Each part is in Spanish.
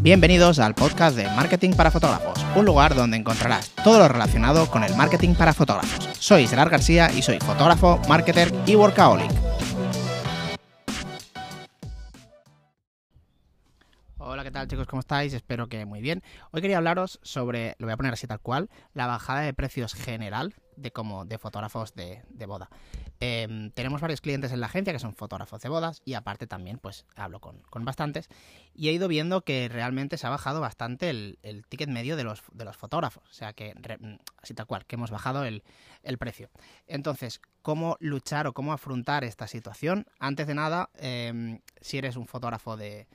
Bienvenidos al podcast de Marketing para Fotógrafos, un lugar donde encontrarás todo lo relacionado con el marketing para fotógrafos. Soy Gerard García y soy fotógrafo, marketer y workaholic. Tal chicos? ¿Cómo estáis? Espero que muy bien. Hoy quería hablaros sobre, lo voy a poner así tal cual, la bajada de precios general de como de fotógrafos de, boda. Em, tenemos varios clientes en la agencia que son fotógrafos de bodas y aparte también pues hablo con, bastantes y he ido viendo que realmente se ha bajado bastante el, ticket medio de los, de los fotógrafos. O sea que, así tal cual, que hemos bajado el, precio. Entonces, ¿cómo luchar o cómo afrontar esta situación? Antes de nada, em, si eres un fotógrafo de,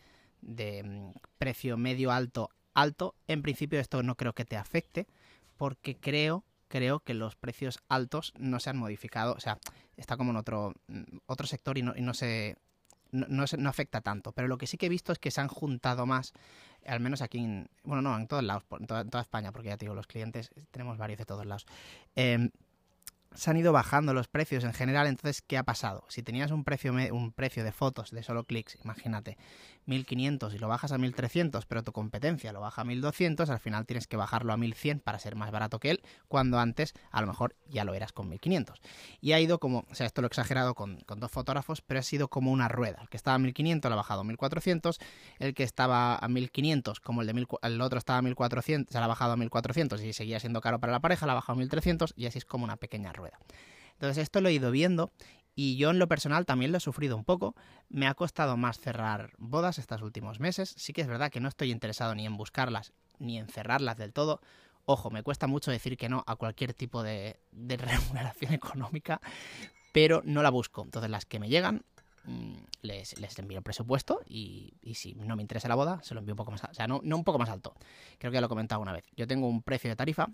de mm, precio medio alto alto, en principio esto no creo que te afecte porque creo creo que los precios altos no se han modificado, o sea, está como en otro, mm, otro sector y no, y no se, no, no, afecta tanto. Pero lo que sí que he visto es que se han juntado más, al menos aquí, en, bueno, no, en todos lados, en toda, España, porque ya te digo, los clientes tenemos varios de todos lados. Em, se han ido bajando los precios en general, entonces, ¿qué ha pasado? Si tenías un precio, un precio de fotos de solo clics, imagínate, 1500 y lo bajas a 1300, pero tu competencia lo baja a 1200, al final tienes que bajarlo a 1100 para ser más barato que él, cuando antes a lo mejor ya lo eras con 1500. Y ha ido como, o sea, esto lo he exagerado con, dos fotógrafos, pero ha sido como una rueda. El que estaba a 1500 lo ha bajado a 1400, el que estaba a 1500, como el de el otro estaba a 1400, se lo ha bajado a 1400 y seguía siendo caro para la pareja, lo ha bajado a 1300 y así es como una pequeña rueda. Entonces esto lo he ido viendo y yo en lo personal también lo he sufrido un poco. Me ha costado más cerrar bodas estos últimos meses. Sí que es verdad que no estoy interesado ni en buscarlas ni en cerrarlas del todo. Ojo, me cuesta mucho decir que no a cualquier tipo de, remuneración económica, pero no la busco. Entonces las que me llegan mm, les, les, envío el presupuesto y, si no me interesa la boda, se lo envío un poco más. O sea, no, no un poco más alto. Creo que ya lo he comentado una vez. Yo tengo un precio de tarifa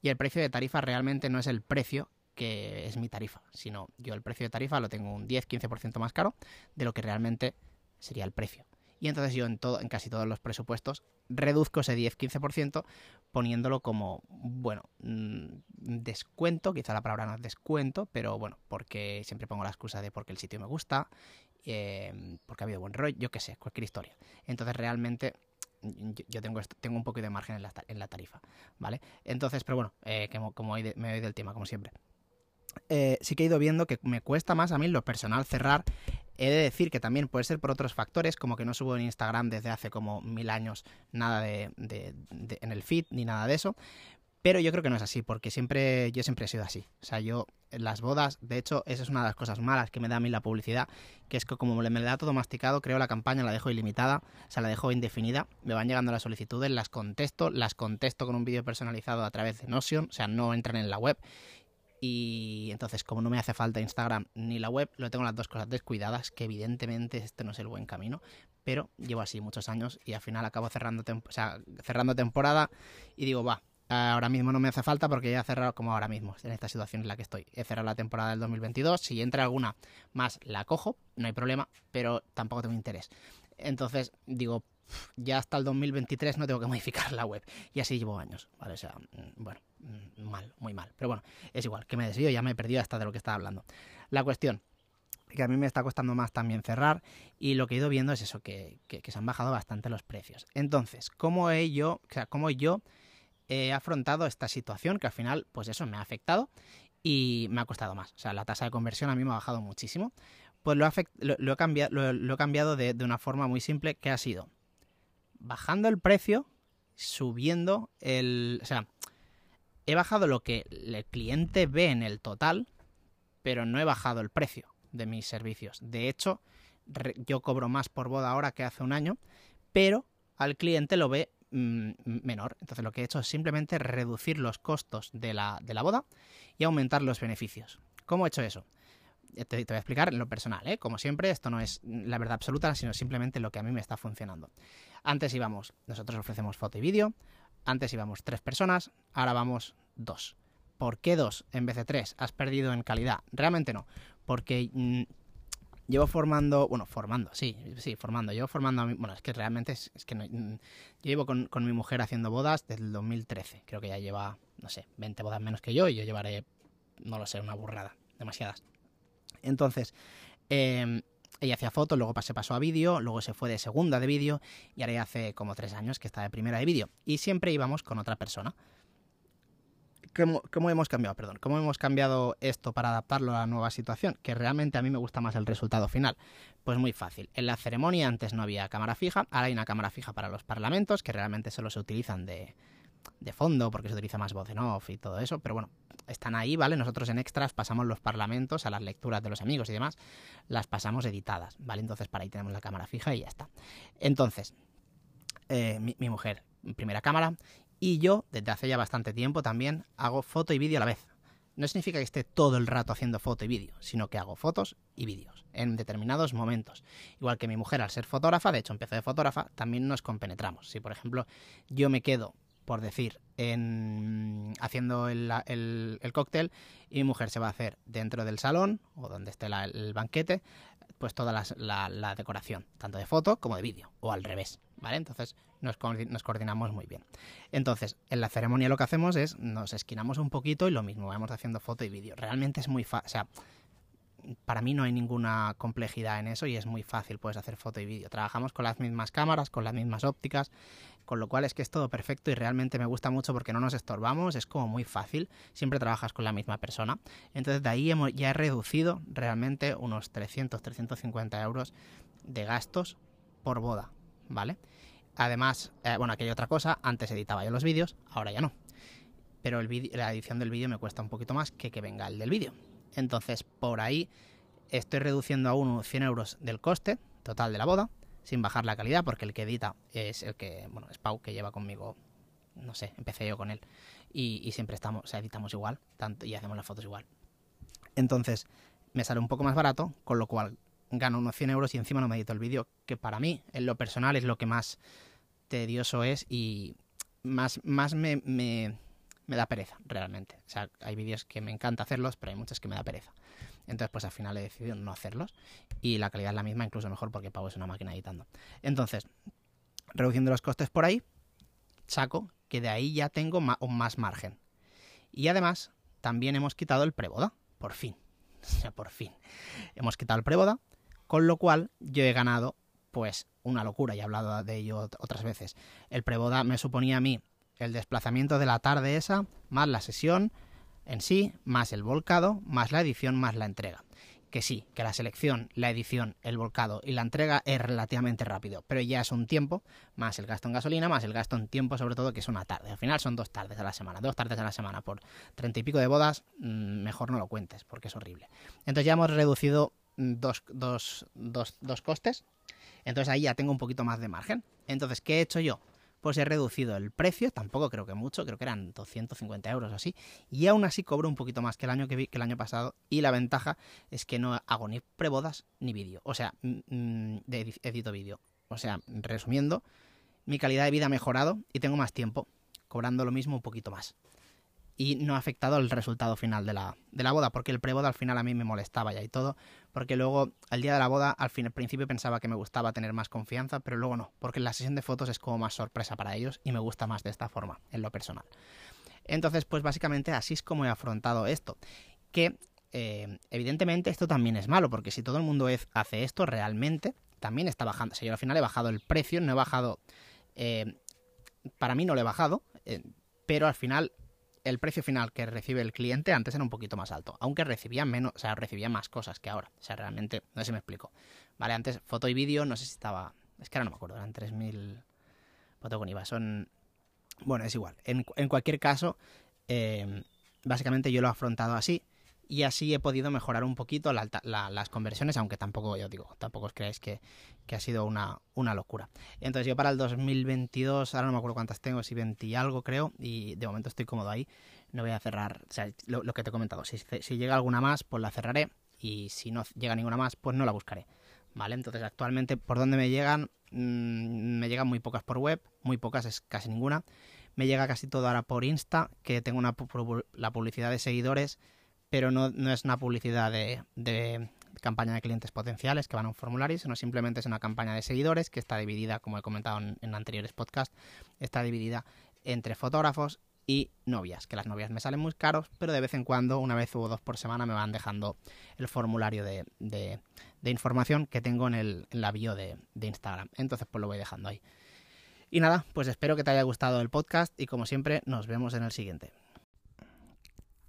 y el precio de tarifa realmente no es el precio que es mi tarifa, sino yo el precio de tarifa lo tengo un 10-15% más caro de lo que realmente sería el precio. Y entonces yo en, todo, en casi todos los presupuestos reduzco ese 10-15% poniéndolo como, bueno, mm, descuento, quizá la palabra no es descuento, pero bueno, porque siempre pongo la excusa de porque el sitio me gusta, eh, porque ha habido buen rollo, yo qué sé, cualquier historia. Entonces realmente yo tengo, tengo un poco de margen en la, en la tarifa, ¿vale? Entonces, pero bueno, eh, como, como me doy del tema, como siempre. Eh, sí que he ido viendo que me cuesta más a mí lo personal cerrar. He de decir que también puede ser por otros factores, como que no subo en Instagram desde hace como mil años nada de, en el feed ni nada de eso. Pero yo creo que no es así, porque siempre, yo siempre he sido así. O sea, yo las bodas, de hecho, esa es una de las cosas malas que me da a mí la publicidad, que es que como me da todo masticado, creo la campaña, la dejo ilimitada, o sea, la dejo indefinida, me van llegando las solicitudes, las contesto, las contesto con un vídeo personalizado a través de Notion, o sea, no entran en la web, y entonces, como no me hace falta Instagram ni la web, lo tengo las dos cosas descuidadas, que evidentemente este no es el buen camino, pero llevo así muchos años y al final acabo cerrando, temporada y digo, va, ahora mismo no me hace falta porque ya he cerrado como ahora mismo, en esta situación en la que estoy. He cerrado la temporada del 2022, si entra alguna más la cojo, no hay problema, pero tampoco tengo interés. Entonces digo, ya hasta el 2023 no tengo que modificar la web. Y así llevo años, ¿vale? O sea, mm, bueno, mm, mal, muy mal. Pero bueno, es igual, que me desvío, ya me he perdido hasta de lo que estaba hablando. La cuestión, que a mí me está costando más también cerrar y lo que he ido viendo es eso, que, se han bajado bastante los precios. Entonces, ¿cómo he yo, o sea, cómo yo he afrontado esta situación que al final, pues eso me ha afectado y me ha costado más? O sea, la tasa de conversión a mí me ha bajado muchísimo. Pues lo, he, cambiado, lo, he cambiado de, de una forma muy simple que ha sido bajando el precio, subiendo el... O sea, he bajado lo que el cliente ve en el total, pero no he bajado el precio de mis servicios. De hecho, yo cobro más por boda ahora que hace un año, pero al cliente lo ve mm, menor. Entonces lo que he hecho es simplemente reducir los costos de la, de la boda y aumentar los beneficios. ¿Cómo he hecho eso? Te, voy a explicar en lo personal, ¿eh? Como siempre, esto no es la verdad absoluta, sino simplemente lo que a mí me está funcionando. Antes íbamos, nosotros ofrecemos foto y vídeo, antes íbamos tres personas, ahora vamos dos. ¿Por qué dos en vez de tres? ¿Has perdido en calidad? Realmente no, porque mm, llevo formando, bueno, formando, sí, sí, formando, llevo formando bueno, es que realmente es, que mm, yo llevo con, con, mi mujer haciendo bodas desde el 2013, creo que ya lleva, no sé, 20 bodas menos que yo y yo llevaré, no lo sé, una burrada, demasiadas. Entonces, eh, ella hacía fotos, luego se pasó a vídeo, luego se fue de segunda de vídeo y ahora ya hace como tres años que está de primera de vídeo. Y siempre íbamos con otra persona. ¿Cómo, hemos cambiado? Perdón, ¿cómo hemos cambiado esto para adaptarlo a la nueva situación? Que realmente a mí me gusta más el resultado final. Pues muy fácil. En la ceremonia antes no había cámara fija, ahora hay una cámara fija para los parlamentos, que realmente solo se utilizan de, de fondo, porque se utiliza más voz en off y todo eso, pero bueno, están ahí, ¿vale? Nosotros en extras pasamos los parlamentos a las lecturas de los amigos y demás, las pasamos editadas, ¿vale? Entonces para ahí tenemos la cámara fija y ya está. Entonces, eh, mi, mi, mujer, primera cámara, y yo, desde hace ya bastante tiempo también, hago foto y vídeo a la vez. No significa que esté todo el rato haciendo foto y vídeo, sino que hago fotos y vídeos en determinados momentos. Igual que mi mujer al ser fotógrafa, de hecho empezó de fotógrafa, también nos compenetramos. Si por ejemplo yo me quedo por decir, en, haciendo el, el, cóctel y mi mujer se va a hacer dentro del salón o donde esté el banquete, pues toda la, decoración, tanto de foto como de vídeo, o al revés, ¿vale? Entonces nos, coordinamos muy bien. Entonces, en la ceremonia lo que hacemos es nos esquinamos un poquito y lo mismo, vamos haciendo foto y vídeo. Realmente es muy fácil, para mí no hay ninguna complejidad en eso y es muy fácil, puedes hacer foto y vídeo. Trabajamos con las mismas cámaras, con las mismas ópticas, con lo cual es que es todo perfecto y realmente me gusta mucho porque no nos estorbamos, es como muy fácil, siempre trabajas con la misma persona. Entonces de ahí hemos, ya he reducido realmente unos 300, 350 euros de gastos por boda, ¿vale? Además, eh, bueno, aquí hay otra cosa, antes editaba yo los vídeos, ahora ya no. Pero la edición del vídeo me cuesta un poquito más que que venga el del vídeo. Entonces, por ahí estoy reduciendo a unos 100 euros del coste total de la boda sin bajar la calidad, porque el que edita es el que, bueno, es Pau, que lleva conmigo, no sé, empecé yo con él, y, siempre estamos, o sea, editamos igual, tanto, y hacemos las fotos igual. Entonces, me sale un poco más barato, con lo cual gano unos 100 euros y encima no me edito el vídeo, que para mí, en lo personal, es lo que más tedioso es y más, más me, me, me da pereza, realmente. O sea, hay vídeos que me encanta hacerlos, pero hay muchos que me da pereza. Entonces, pues al final he decidido no hacerlos. Y la calidad es la misma, incluso mejor porque Pau es una máquina editando. Entonces, reduciendo los costes por ahí, saco que de ahí ya tengo más margen. Y además, también hemos quitado el preboda, por fin. O sea, por fin. Hemos quitado el preboda, con lo cual yo he ganado, pues, una locura, y he hablado de ello otras veces. El preboda me suponía a mí el desplazamiento de la tarde esa, más la sesión, en sí, más el volcado, más la edición, más la entrega. Que sí, que la selección, la edición, el volcado y la entrega es relativamente rápido, pero ya es un tiempo, más el gasto en gasolina, más el gasto en tiempo, sobre todo, que es una tarde. Al final son dos tardes a la semana, dos tardes a la semana por treinta y pico de bodas, mm, mejor no lo cuentes, porque es horrible. Entonces ya hemos reducido dos, dos, dos, dos costes, entonces ahí ya tengo un poquito más de margen. Entonces, ¿qué he hecho yo? Pues he reducido el precio, tampoco creo que mucho, creo que eran 250 euros o así, y aún así cobro un poquito más que el año que vi, que el año pasado, y la ventaja es que no hago ni prebodas ni vídeo, o sea, de edito vídeo. O sea, resumiendo, mi calidad de vida ha mejorado y tengo más tiempo, cobrando lo mismo un poquito más y no ha afectado el resultado final de la, de la boda, porque el preboda al final a mí me molestaba ya y todo, porque luego al día de la boda al, fin, al principio pensaba que me gustaba tener más confianza, pero luego no, porque la sesión de fotos es como más sorpresa para ellos y me gusta más de esta forma, en lo personal. Entonces, pues básicamente así es como he afrontado esto, que eh, evidentemente esto también es malo, porque si todo el mundo hace esto realmente, también está bajando. O sea, yo al final he bajado el precio, no he bajado... Eh, para mí no lo he bajado, eh, pero al final el precio final que recibe el cliente antes era un poquito más alto, aunque recibía menos, o sea, recibía más cosas que ahora. O sea, realmente, no sé si me explico. Vale, antes foto y vídeo, no sé si estaba, es que ahora no me acuerdo, eran 3.000 foto con IVA, son, bueno, es igual. En, en cualquier caso, eh, básicamente yo lo he afrontado así y así he podido mejorar un poquito las conversiones, aunque tampoco, yo digo, tampoco os creáis que, ha sido una, una, locura. Entonces yo para el 2022, ahora no me acuerdo cuántas tengo, si 20 y algo creo, y de momento estoy cómodo ahí, no voy a cerrar, o sea, lo, que te he comentado, si, si llega alguna más, pues la cerraré, y si no llega ninguna más, pues no la buscaré. ¿Vale? Entonces actualmente por donde me llegan, mm, me llegan muy pocas por web, muy pocas es casi ninguna. Me llega casi todo ahora por Insta, que tengo una, la publicidad de seguidores pero no, es una publicidad de, campaña de clientes potenciales que van a un formulario, sino simplemente es una campaña de seguidores que está dividida, como he comentado en, anteriores podcasts, está dividida entre fotógrafos y novias, que las novias me salen muy caros, pero de vez en cuando, una vez o dos por semana, me van dejando el formulario de, de, información que tengo en, el, en de, de Instagram. Entonces, pues lo voy dejando ahí. Y nada, pues espero que te haya gustado el podcast y como siempre, nos vemos en el siguiente.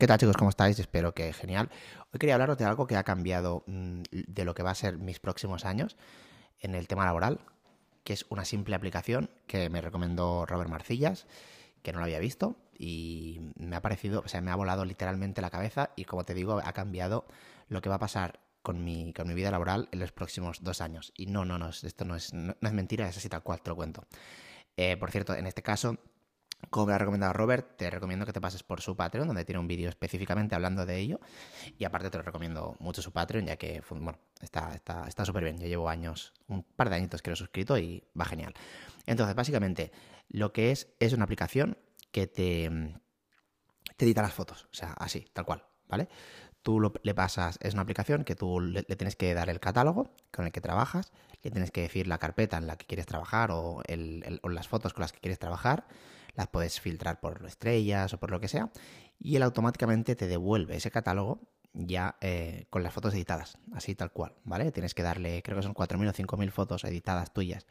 ¿Qué tal chicos? ¿Cómo estáis? Espero que genial. Hoy quería hablaros de algo que ha cambiado mm, de lo que va a ser mis próximos años en el tema laboral, que es una simple aplicación que me recomendó Robert Marcillas, que no lo había visto y me ha parecido, o sea, me ha volado literalmente la cabeza y como te digo, ha cambiado lo que va a pasar con mi, con mi vida laboral en los próximos dos años. Y no, no, no, esto no es, no, es mentira, es así tal cual, te lo cuento. Eh, por cierto, en este caso como ha recomendado Robert, te recomiendo que te pases por su Patreon, donde tiene un vídeo específicamente hablando de ello. Y aparte te lo recomiendo mucho su Patreon, ya que bueno, está súper está, súper bien. Yo llevo años, un par de añitos que lo he suscrito y va genial. Entonces, básicamente, lo que es es una aplicación que te, te edita las fotos. O sea, así, tal cual, ¿vale? Tú le pasas, es una aplicación que tú le, tienes que dar el catálogo con el que trabajas, le tienes que decir la carpeta en la que quieres trabajar o, o las fotos con las que quieres trabajar las puedes filtrar por estrellas o por lo que sea, y él automáticamente te devuelve ese catálogo ya eh, con las fotos editadas, así tal cual, ¿vale? Tienes que darle, creo que son 4.000 o 5.000 fotos editadas tuyas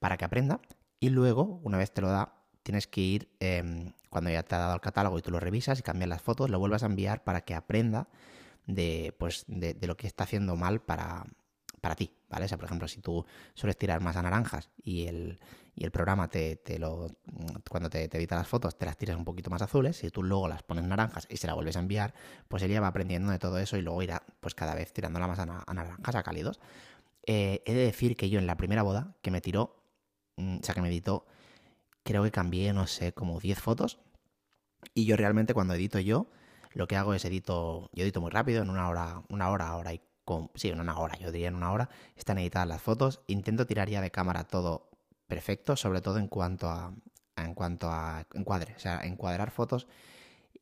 para que aprenda, y luego, una vez te lo da, tienes que ir, em, cuando ya te ha dado el catálogo y tú lo revisas y cambias las fotos, lo vuelvas a enviar para que aprenda de, pues, de, de lo que está haciendo mal para, para ti, ¿vale? O sea, por ejemplo, si tú sueles tirar más a naranjas y el, y el programa te, te lo cuando te, edita las fotos te las tiras un poquito más azules, si tú luego las pones naranjas y se la vuelves a enviar, pues él va aprendiendo de todo eso y luego irá pues cada vez tirándola más a, naranjas, a cálidos. Eh, he de decir que yo en la primera boda que me tiró, mm, o sea, que me editó, creo que cambié, no sé, como 10 fotos. Y yo realmente cuando edito yo, lo que hago es edito, yo edito muy rápido, en una hora, una hora, hora y sí, en una hora, yo diría en una hora, están editadas las fotos. Intento tirar ya de cámara todo perfecto, sobre todo en cuanto a, en cuanto a encuadre, o sea, encuadrar fotos.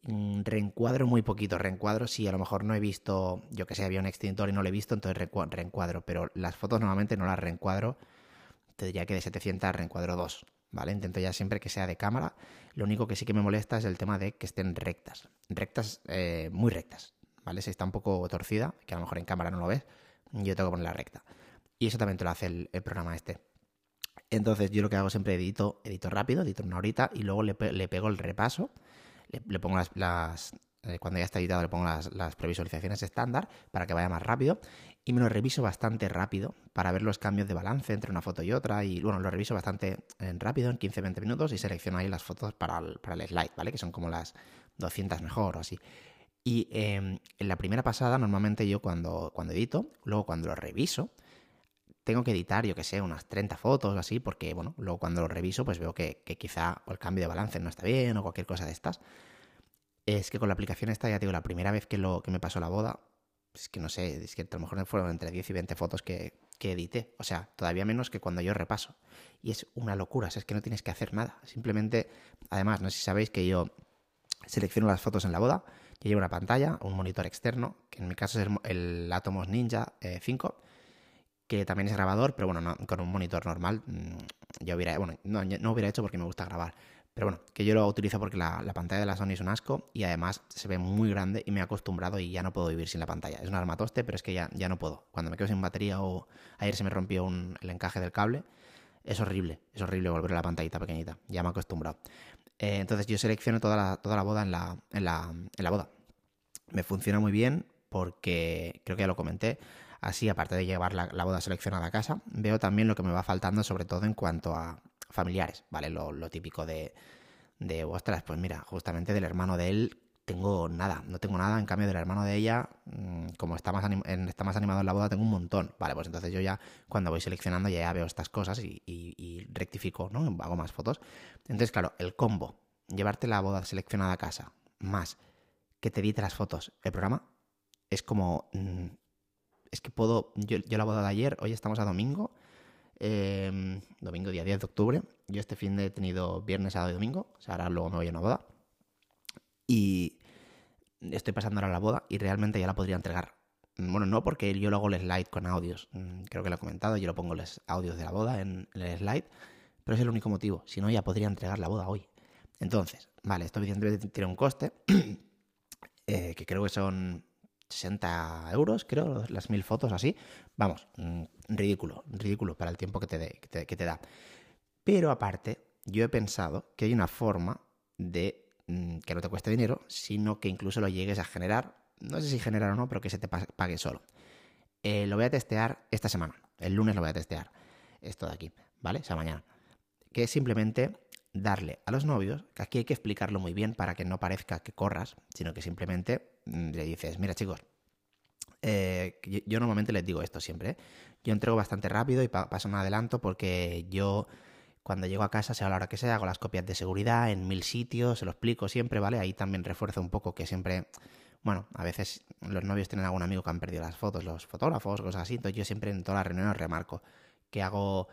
Mm, reencuadro muy poquito, reencuadro si a lo mejor no he visto, yo que sé, había un extintor y no lo he visto, entonces reencuadro, pero las fotos normalmente no las reencuadro, te diría que de 700 reencuadro 2, ¿vale? Intento ya siempre que sea de cámara, lo único que sí que me molesta es el tema de que estén rectas, rectas, eh, muy rectas, ¿vale? Si está un poco torcida, que a lo mejor en cámara no lo ves, yo tengo que ponerla recta. Y eso también te lo hace el, programa este. Entonces yo lo que hago siempre edito, edito rápido, edito una horita y luego le, pego el repaso, le, pongo las, eh, cuando ya está editado le pongo las, las, previsualizaciones estándar para que vaya más rápido y me lo reviso bastante rápido para ver los cambios de balance entre una foto y otra y bueno, lo reviso bastante rápido en 15-20 minutos y selecciono ahí las fotos para el, para el slide, ¿vale? Que son como las 200 mejor o así. Y em, en la primera pasada, normalmente yo cuando, cuando edito, luego cuando lo reviso, tengo que editar, yo que sé, unas 30 fotos o así, porque, bueno, luego cuando lo reviso, pues veo que, quizá el cambio de balance no está bien o cualquier cosa de estas. Es que con la aplicación esta, ya digo, la primera vez que, lo, que me pasó la boda, es que no sé, es que a lo mejor fueron entre 10 y 20 fotos que, que edité. O sea, todavía menos que cuando yo repaso. Y es una locura, es que no tienes que hacer nada. Simplemente, además, no sé si sabéis que yo selecciono las fotos en la boda que lleva una pantalla, un monitor externo, que en mi caso es el, Atomos Ninja 5, eh, que también es grabador, pero bueno, con un monitor normal mm, yo hubiera, bueno, no, no, hubiera hecho porque me gusta grabar. Pero bueno, que yo lo utilizo porque la, pantalla de la Sony es un asco y además se ve muy grande y me he acostumbrado y ya no puedo vivir sin la pantalla. Es un armatoste, pero es que ya, ya no puedo. Cuando me quedo sin batería o ayer se me rompió el encaje del cable, es horrible, es horrible volver a la pantallita pequeñita. Ya me he acostumbrado. Eh, entonces yo selecciono toda la, toda la boda en la, en, la, en la boda. Me funciona muy bien porque creo que ya lo comenté. Así, aparte de llevar la, boda seleccionada a casa, veo también lo que me va faltando, sobre todo en cuanto a familiares, ¿vale? Lo, lo típico de, de, ostras, pues mira, justamente del hermano de él tengo nada, no tengo nada, en cambio del hermano de ella, mm, como está más, está más animado en la boda, tengo un montón. Vale, pues entonces yo ya cuando voy seleccionando ya, veo estas cosas y, rectifico, ¿no? Hago más fotos. Entonces, claro, el combo, llevarte la boda seleccionada a casa, más que te edite las fotos, el programa, es como... Mm, es que puedo... Yo, la boda de ayer, hoy estamos a domingo, em, domingo día 10 de octubre, yo este fin de he tenido viernes, sábado y domingo, o sea, ahora luego me voy a una boda y estoy pasando ahora la boda y realmente ya la podría entregar. Bueno, no porque yo lo hago el slide con audios, mm, creo que lo he comentado, yo lo pongo los audios de la boda en el slide, pero es el único motivo, si no ya podría entregar la boda hoy. Entonces, vale, esto evidentemente tiene un coste, eh, que creo que son 60 euros, creo, las mil fotos así. Vamos, mm, ridículo, ridículo para el tiempo que te, que te, da. Pero aparte, yo he pensado que hay una forma de que no te cueste dinero, sino que incluso lo llegues a generar. No sé si generar o no, pero que se te pague solo. Eh, lo voy a testear esta semana. El lunes lo voy a testear. Esto de aquí, ¿vale? O sea, mañana. Que es simplemente darle a los novios, que aquí hay que explicarlo muy bien para que no parezca que corras, sino que simplemente mm, le dices, mira chicos, eh, yo, normalmente les digo esto siempre, ¿eh? yo entrego bastante rápido y paso un adelanto porque yo cuando llego a casa, sea a la hora que sea, hago las copias de seguridad en mil sitios, se lo explico siempre, ¿vale? Ahí también refuerzo un poco que siempre, bueno, a veces los novios tienen algún amigo que han perdido las fotos, los fotógrafos, cosas así, entonces yo siempre en todas las reuniones remarco que hago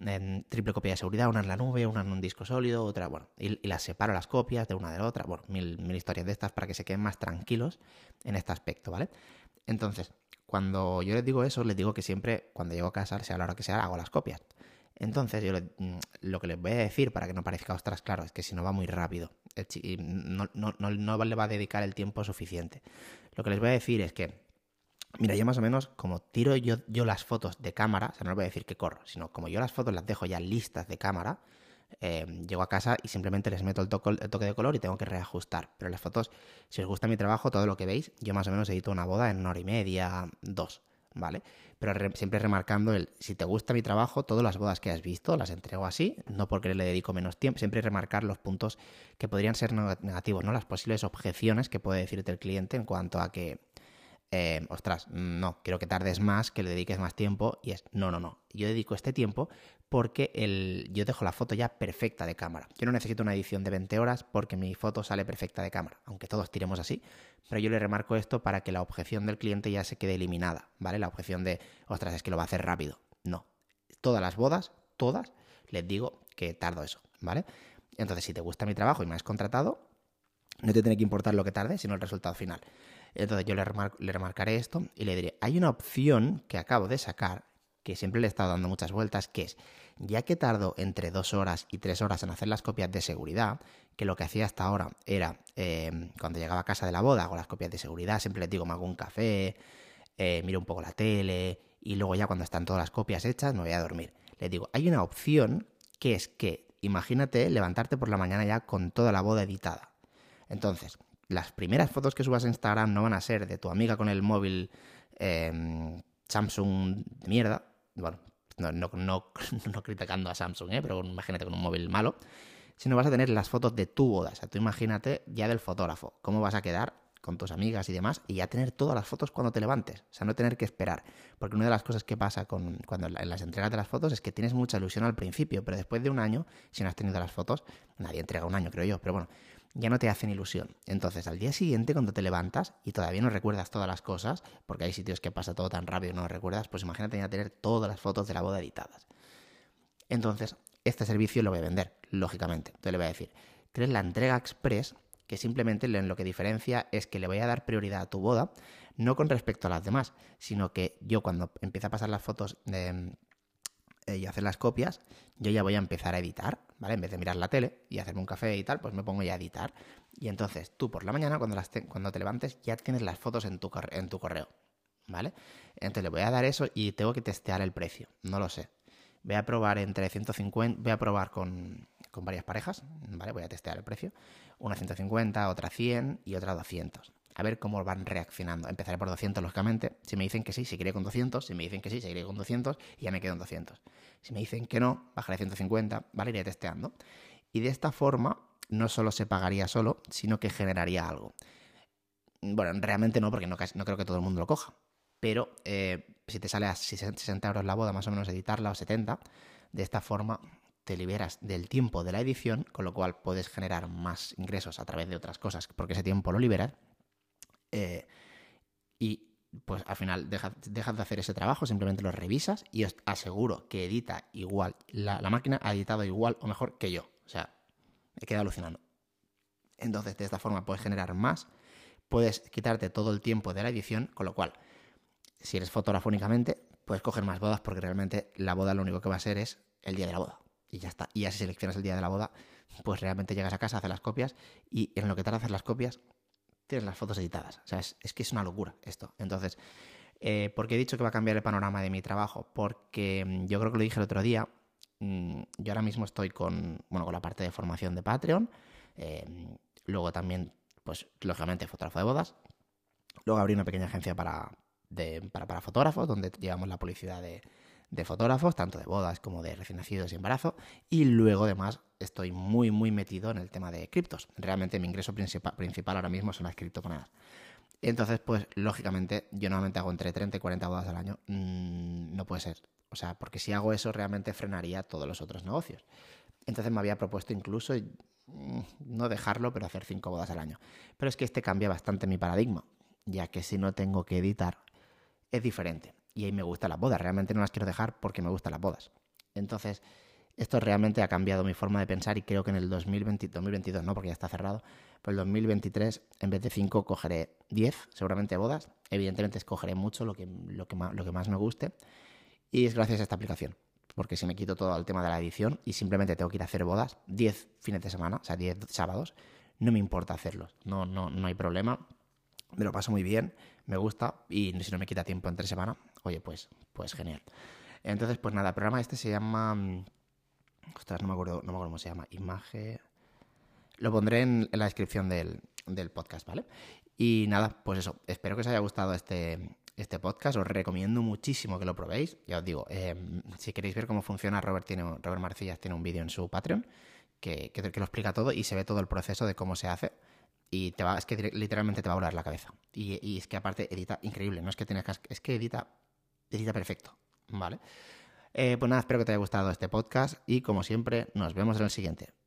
en triple copia de seguridad, una en la nube, una en un disco sólido, otra, bueno, y, las separo las copias de una de la otra, bueno, mil, mil historias de estas para que se queden más tranquilos en este aspecto, ¿vale? Entonces, cuando yo les digo eso, les digo que siempre, cuando llego a casa, sea a la hora que sea, hago las copias. Entonces, yo mm, lo que les voy a decir para que no parezca ostras claro es que si no va muy rápido, no, no, no, no le va a dedicar el tiempo suficiente. Lo que les voy a decir es que Mira, yo más o menos, como tiro yo, yo las fotos de cámara, o sea, no voy a decir que corro, sino como yo las fotos las dejo ya listas de cámara, eh, llego a casa y simplemente les meto el, el, toque de color y tengo que reajustar. Pero las fotos, si os gusta mi trabajo, todo lo que veis, yo más o menos edito una boda en una hora y media, dos, ¿vale? Pero siempre remarcando el, si te gusta mi trabajo, todas las bodas que has visto las entrego así, no porque le dedico menos tiempo, siempre remarcar los puntos que podrían ser negativos, ¿no? Las posibles objeciones que puede decirte el cliente en cuanto a que eh, ostras, no, quiero que tardes más, que le dediques más tiempo. Y es, no, no, no. Yo dedico este tiempo porque el, yo dejo la foto ya perfecta de cámara. Yo no necesito una edición de 20 horas porque mi foto sale perfecta de cámara, aunque todos tiremos así. Pero yo le remarco esto para que la objeción del cliente ya se quede eliminada, ¿vale? La objeción de, ostras, es que lo va a hacer rápido. No. Todas las bodas, todas, les digo que tardo eso, ¿vale? Entonces, si te gusta mi trabajo y me has contratado, no te tiene que importar lo que tarde, sino el resultado final. Entonces yo le, remarcaré esto y le diré, hay una opción que acabo de sacar, que siempre le he estado dando muchas vueltas, que es, ya que tardo entre dos horas y tres horas en hacer las copias de seguridad, que lo que hacía hasta ahora era, em, cuando llegaba a casa de la boda, hago las copias de seguridad, siempre les digo, me hago un café, eh, miro un poco la tele, y luego ya cuando están todas las copias hechas, me voy a dormir. Les digo, hay una opción que es que, imagínate levantarte por la mañana ya con toda la boda editada. Entonces, las primeras fotos que subas a Instagram no van a ser de tu amiga con el móvil em, Samsung de mierda. Bueno, no, no, no, criticando a Samsung, ¿eh? pero imagínate con un móvil malo. Sino vas a tener las fotos de tu boda. O sea, tú imagínate ya del fotógrafo. Cómo vas a quedar con tus amigas y demás. Y ya tener todas las fotos cuando te levantes. O sea, no tener que esperar. Porque una de las cosas que pasa con, cuando en las entregas de las fotos es que tienes mucha ilusión al principio. Pero después de un año, si no has tenido las fotos, nadie entrega un año, creo yo. Pero bueno, ya no te hacen ilusión. Entonces, al día siguiente, cuando te levantas y todavía no recuerdas todas las cosas, porque hay sitios que pasa todo tan rápido y no lo recuerdas, pues imagínate ya tener todas las fotos de la boda editadas. Entonces, este servicio lo voy a vender, lógicamente. Entonces le voy a decir, tienes la entrega express, que simplemente lo que diferencia es que le voy a dar prioridad a tu boda, no con respecto a las demás, sino que yo cuando empiece a pasar las fotos de eh, y hacer las copias, yo ya voy a empezar a editar, ¿vale? En vez de mirar la tele y hacerme un café y tal, pues me pongo ya a editar. Y entonces tú por la mañana, cuando, las te, cuando te levantes, ya tienes las fotos en tu, en tu correo, ¿vale? Entonces le voy a dar eso y tengo que testear el precio, no lo sé. Voy a probar entre 150, voy a probar con, con varias parejas, ¿vale? Voy a testear el precio. Una 150, otra 100 y otra 200 a ver cómo van reaccionando. Empezaré por 200, lógicamente. Si me dicen que sí, seguiré con 200. Si me dicen que sí, seguiré con 200 y ya me quedo en 200. Si me dicen que no, bajaré a 150, ¿vale? Iré testeando. Y de esta forma, no solo se pagaría solo, sino que generaría algo. Bueno, realmente no, porque no, creo que todo el mundo lo coja. Pero eh, si te sale a 60 euros la boda, más o menos editarla, o 70, de esta forma te liberas del tiempo de la edición, con lo cual puedes generar más ingresos a través de otras cosas, porque ese tiempo lo liberas eh, y pues al final dejas, de hacer ese trabajo, simplemente lo revisas y os aseguro que edita igual. La, máquina ha editado igual o mejor que yo. O sea, me queda alucinando. Entonces, de esta forma puedes generar más, puedes quitarte todo el tiempo de la edición, con lo cual, si eres fotógrafo únicamente, puedes coger más bodas porque realmente la boda lo único que va a ser es el día de la boda. y ya está. Y ya si seleccionas el día de la boda, pues realmente llegas a casa, haces las copias y en lo que te hacer las copias tienes las fotos editadas. O sea, es, que es una locura esto. Entonces, eh, ¿por qué he dicho que va a cambiar el panorama de mi trabajo? Porque mm, yo creo que lo dije el otro día, mm, yo ahora mismo estoy con, bueno, con la parte de formación de Patreon, eh, luego también, pues, lógicamente, fotógrafo de bodas, luego abrí una pequeña agencia para, para, para fotógrafos, donde llevamos la publicidad de, de fotógrafos, tanto de bodas como de recién nacidos y embarazo. Y luego, además, estoy muy, muy metido en el tema de criptos. Realmente mi ingreso principal, ahora mismo son las criptomonedas. Entonces, pues, lógicamente, yo normalmente hago entre 30 y 40 bodas al año. Mm, no puede ser. O sea, porque si hago eso, realmente frenaría todos los otros negocios. Entonces me había propuesto incluso mm, no dejarlo, pero hacer 5 bodas al año. Pero es que este cambia bastante mi paradigma, ya que si no tengo que editar, es diferente y ahí me gustan las bodas. Realmente no las quiero dejar porque me gustan las bodas. Entonces, esto realmente ha cambiado mi forma de pensar y creo que en el 2020, 2022, no porque ya está cerrado, pero el 2023 en vez de 5 cogeré 10, seguramente bodas. Evidentemente escogeré mucho lo que, lo, que más, lo que más me guste y es gracias a esta aplicación. Porque si me quito todo el tema de la edición y simplemente tengo que ir a hacer bodas 10 fines de semana, o sea, 10 sábados, no me importa hacerlos. No, no, no hay problema. Me lo paso muy bien, me gusta y si no me quita tiempo entre semana, oye, pues, pues genial. Entonces, pues nada, el programa este se llama. Mm, ostras, no me acuerdo, no me acuerdo cómo se llama. Imagen. Lo pondré en, la descripción del, podcast, ¿vale? Y nada, pues eso. Espero que os haya gustado este, este podcast. Os recomiendo muchísimo que lo probéis. Ya os digo, em, si queréis ver cómo funciona, Robert, tiene, Robert Marcillas tiene un vídeo en su Patreon que, que, lo explica todo y se ve todo el proceso de cómo se hace y te va, es que literalmente te va a volar la cabeza. Y, y, es que aparte edita increíble, no es que tienes que, es que edita Edita perfecto, ¿vale? Eh, pues nada, espero que te haya gustado este podcast y como siempre, nos vemos en el siguiente.